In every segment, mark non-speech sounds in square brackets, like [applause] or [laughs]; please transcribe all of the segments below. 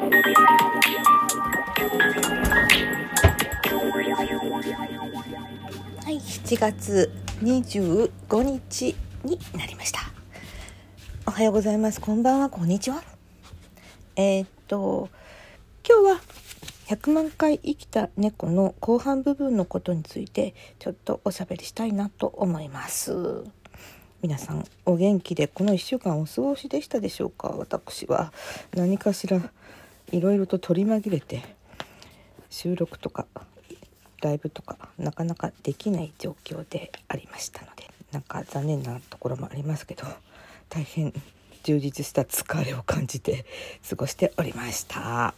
はい7月25日になりました。おはようございます。こんばんは。こんにちは。えー、っと今日は100万回生きた猫の後半部分のことについてちょっとおしゃべりしたいなと思います。皆さんお元気でこの1週間お過ごしでしたでしょうか？私は何かしらいろいろと取り紛れて収録とかライブとかなかなかできない状況でありましたのでなんか残念なところもありますけど大変充実した疲れを感じて過ごしておりました。は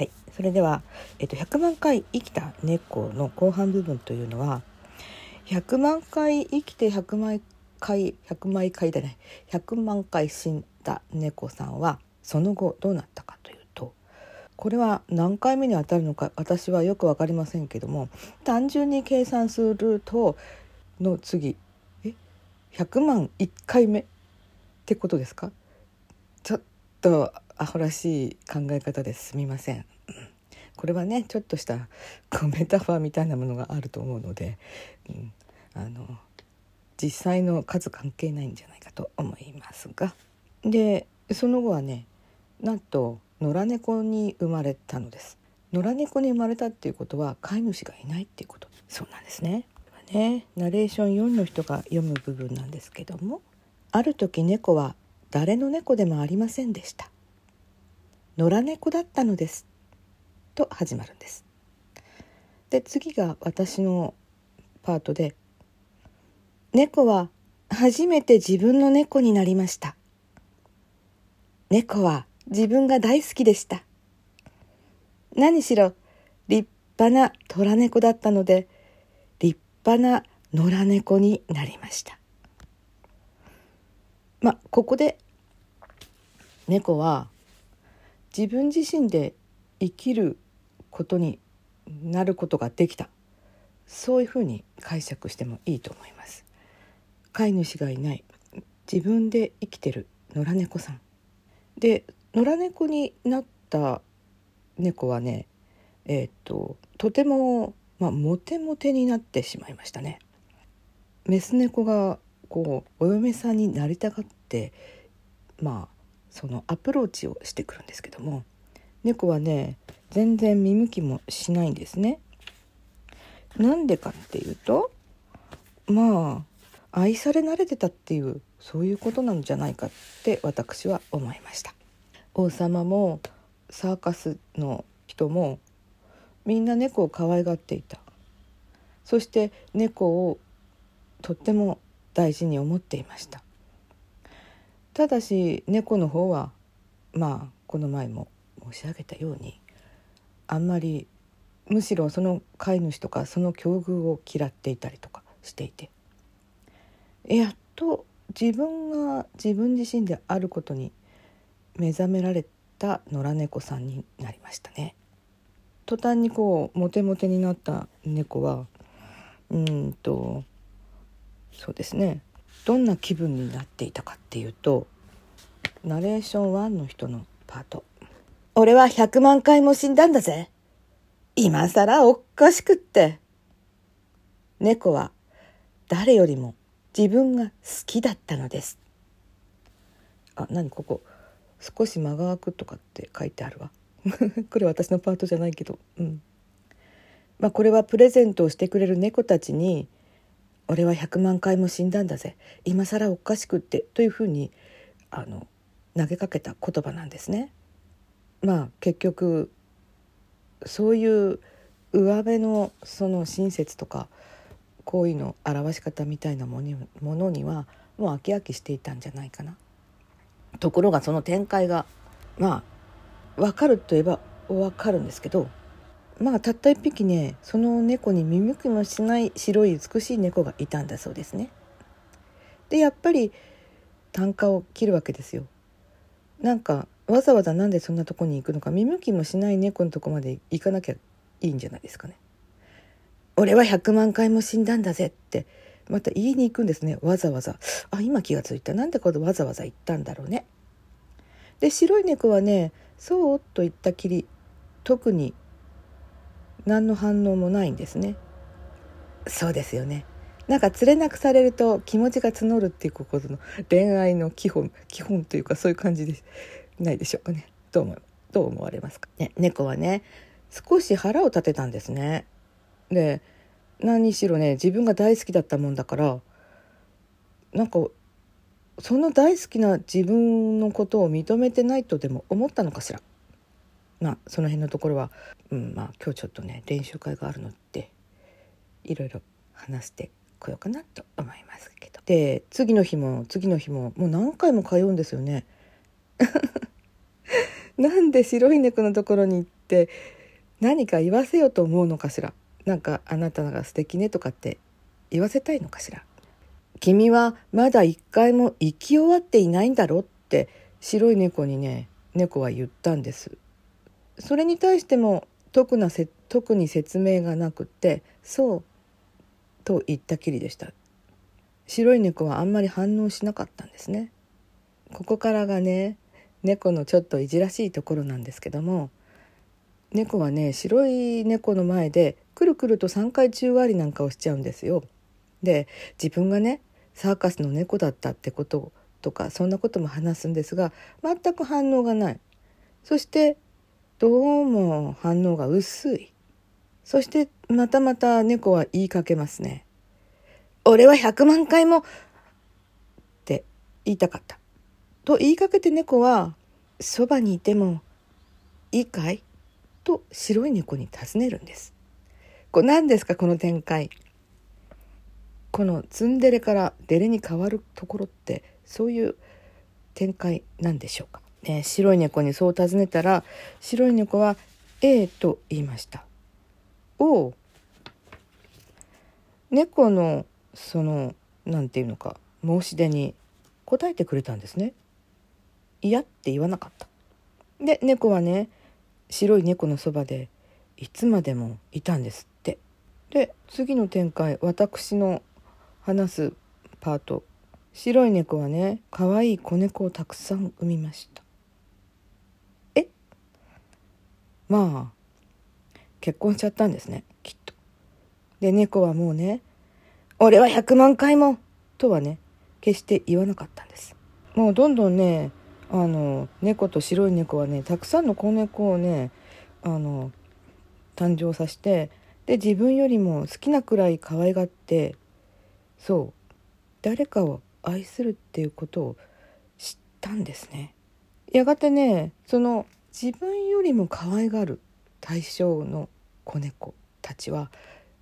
い、それでは、えっと、100万回生きた猫の後半部分というのは100万回生きて100万回100万回だね100万回死んだ猫さんはその後どうなったかというこれは何回目に当たるのか私はよく分かりませんけども単純に計算するとの次え100万1回目ってことですか？ちょっとアホらしい考え方ですみません。これはねちょっとしたこうメタファーみたいなものがあると思うので、うん、あの実際の数関係ないんじゃないかと思いますが。でその後はねなんと野良猫に生まれたのです。野良猫に生まれたっていうことは飼い主がいないっていうこと。そうなんですね。ね。ナレーション4の人が読む部分なんですけども。ある時猫は誰の猫でもありませんでした。野良猫だったのです。と始まるんです。で次が私のパートで。猫は初めて自分の猫になりました。猫は自分が大好きでした。何しろ立派な虎猫だったので立派な野良猫になりました。まあここで猫は自分自身で生きることになることができたそういうふうに解釈してもいいと思います。飼い主がいない自分で生きてる野良猫さんで野良猫になった猫はねえっ、ととても、まあ、モテモテになってしまいましたね。メス猫がこうお嫁さんになりたがってまあそのアプローチをしてくるんですけども猫はね全然見向きもしないんですね。なんでかっていうとまあ愛され慣れてたっていうそういうことなんじゃないかって私は思いました。王様もサーカスの人もみんな猫を可愛がっていた。そして猫をとっても大事に思っていました。ただし猫の方はまあこの前も申し上げたようにあんまりむしろその飼い主とかその境遇を嫌っていたりとかしていて。やっと自分が自分自身であることに目覚められた野良猫さんになりましたね。途端にこうモテモテになった猫はうんとそうですね。どんな気分になっていたかっていうとナレーション1の人のパート「俺は100万回も死んだんだぜ。今更おかしくって」猫は誰よりも自分が好きだったのです。あ何ここ。少し間が空くとかって書いてあるわ [laughs] これ私のパートじゃないけどうんまあこれはプレゼントをしてくれる猫たちに「俺は100万回も死んだんだぜ今更おかしくって」というふうにあの投げかけた言葉なんですね。まあ結局そういう上辺のその親切とか行為の表し方みたいなものにはもう飽き飽きしていたんじゃないかな。ところがその展開がまあ分かるといえば分かるんですけどまあたった一匹ねその猫に見向きもしない白い美しい猫がいたんだそうですね。でやっぱり単価を切るわけですよ。なんかわざわざなんでそんなとこに行くのか見向きもしない猫のとこまで行かなきゃいいんじゃないですかね。俺は100万回も死んだんだぜってまた言いに行くんですね。わざわざ。あ今気が付いた。なんでこれわざわざ行ったんだろうね。で白い猫はねそうと言ったきり特に何の反応もないんですね。そうですよね。なんか連れなくされると気持ちが募るっていうことの恋愛の基本基本というかそういう感じでないでしょうかね。どう思どう思われますか、ね、猫はね少し腹を立てたんですね。で何しろね自分が大好きだったもんだからなんかその大好きな自分のことを認めてないとでも思ったのかしら？まあその辺のところは、うん、まあ今日ちょっとね練習会があるのでいろいろ話してこようかなと思いますけど。で次の日も次の日ももう何回も通うんですよね。[laughs] なんで白い猫のところに行って何か言わせようと思うのかしら？なんかあなたが素敵ねとかって言わせたいのかしら？君はまだ一回も生き終わっていないんだろって白い猫にね猫は言ったんです。それに対しても特なせ特に説明がなくてそうと言ったきりでした。白い猫はあんまり反応しなかったんですね。ここからがね猫のちょっといじらしいところなんですけども猫はね白い猫の前でくるくると3回宙返りなんかをしちゃうんですよ。で自分がねサーカスの猫だったってこととかそんなことも話すんですが全く反応がないそしてどうも反応が薄いそしてまたまた猫は言いかけますね「俺は100万回も」って言いたかったと言いかけて猫は「そばにいてもいいかい?」と白い猫に尋ねるんです。これ何ですかこの展開。このツンデレからデレに変わるところってそういう展開なんでしょうか。ね、白い猫にそう尋ねたら白い猫は「ええ」と言いました。おお猫のその何て言うのか申し出に答えてくれたんですね。嫌って言わなかった。で猫はね白い猫のそばでいつまでもいたんですって。で次の展開私の話すパート。白い猫はね可愛い子猫をたくさん産みました。え？まあ結婚しちゃったんですねきっと。で猫はもうね「俺は100万回も!」とはね決して言わなかったんです。もうどんどんねあの猫と白い猫はねたくさんの子猫をねあの誕生させてで自分よりも好きなくらい可愛がってそう誰かを愛するっていうことを知ったんですね。やがてねその自分よりも可愛がる対象の子猫たちは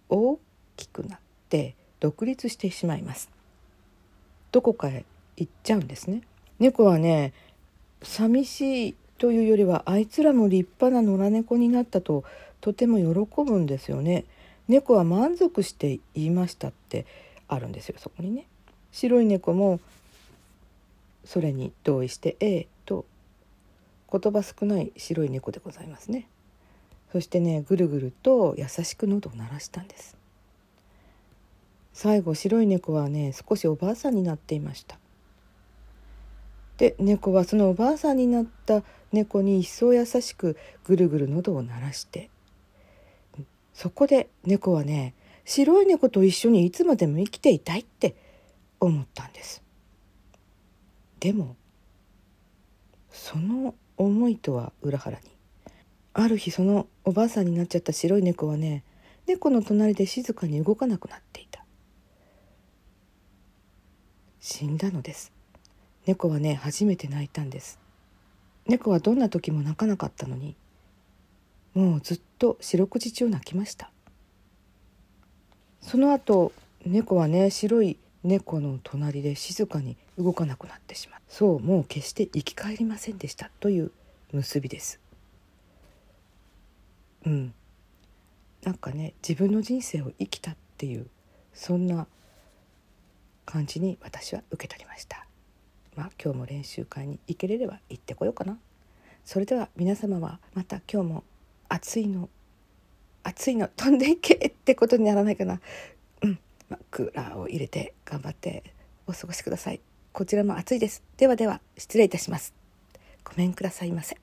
大きくなって独立してしまいます。どこかへ行っちゃうんですね。猫はね寂しいというよりはあいつらも立派な野良猫になったととても喜ぶんですよね。猫は満足して言いましたってあるんですよそこにね。白い猫もそれに同意して「ええ」と言葉少ない白い猫でございますね。そしてねぐるぐると優しく喉を鳴らしたんです。最後白い猫はね少しおばあさんになっていました。で猫はそのおばあさんになった猫に一層優しくぐるぐる喉を鳴らして。そこで猫はね白い猫と一緒にいつまでも生きていたいって思ったんです。でもその思いとは裏腹にある日そのおばあさんになっちゃった白い猫はね猫の隣で静かに動かなくなっていた。死んだのです。猫はね初めて泣いたんです。猫はどんな時も泣かなかったのにもうずっと四六時中泣きました。その後猫はね白い猫の隣で静かに動かなくなってしまうそうもう決して生き返りませんでした。という結びです。うん。なんかね自分の人生を生きたっていうそんな感じに私は受け取りました。まあ、今日も練習会に行けれれば行ってこようかな。それでは皆様はまた今日も暑いの暑いの飛んでいけってことにならないかな。うん。まあ、クーラーを入れて頑張ってお過ごしください。こちらも暑いです。ではでは失礼いたします。ごめんくださいませ。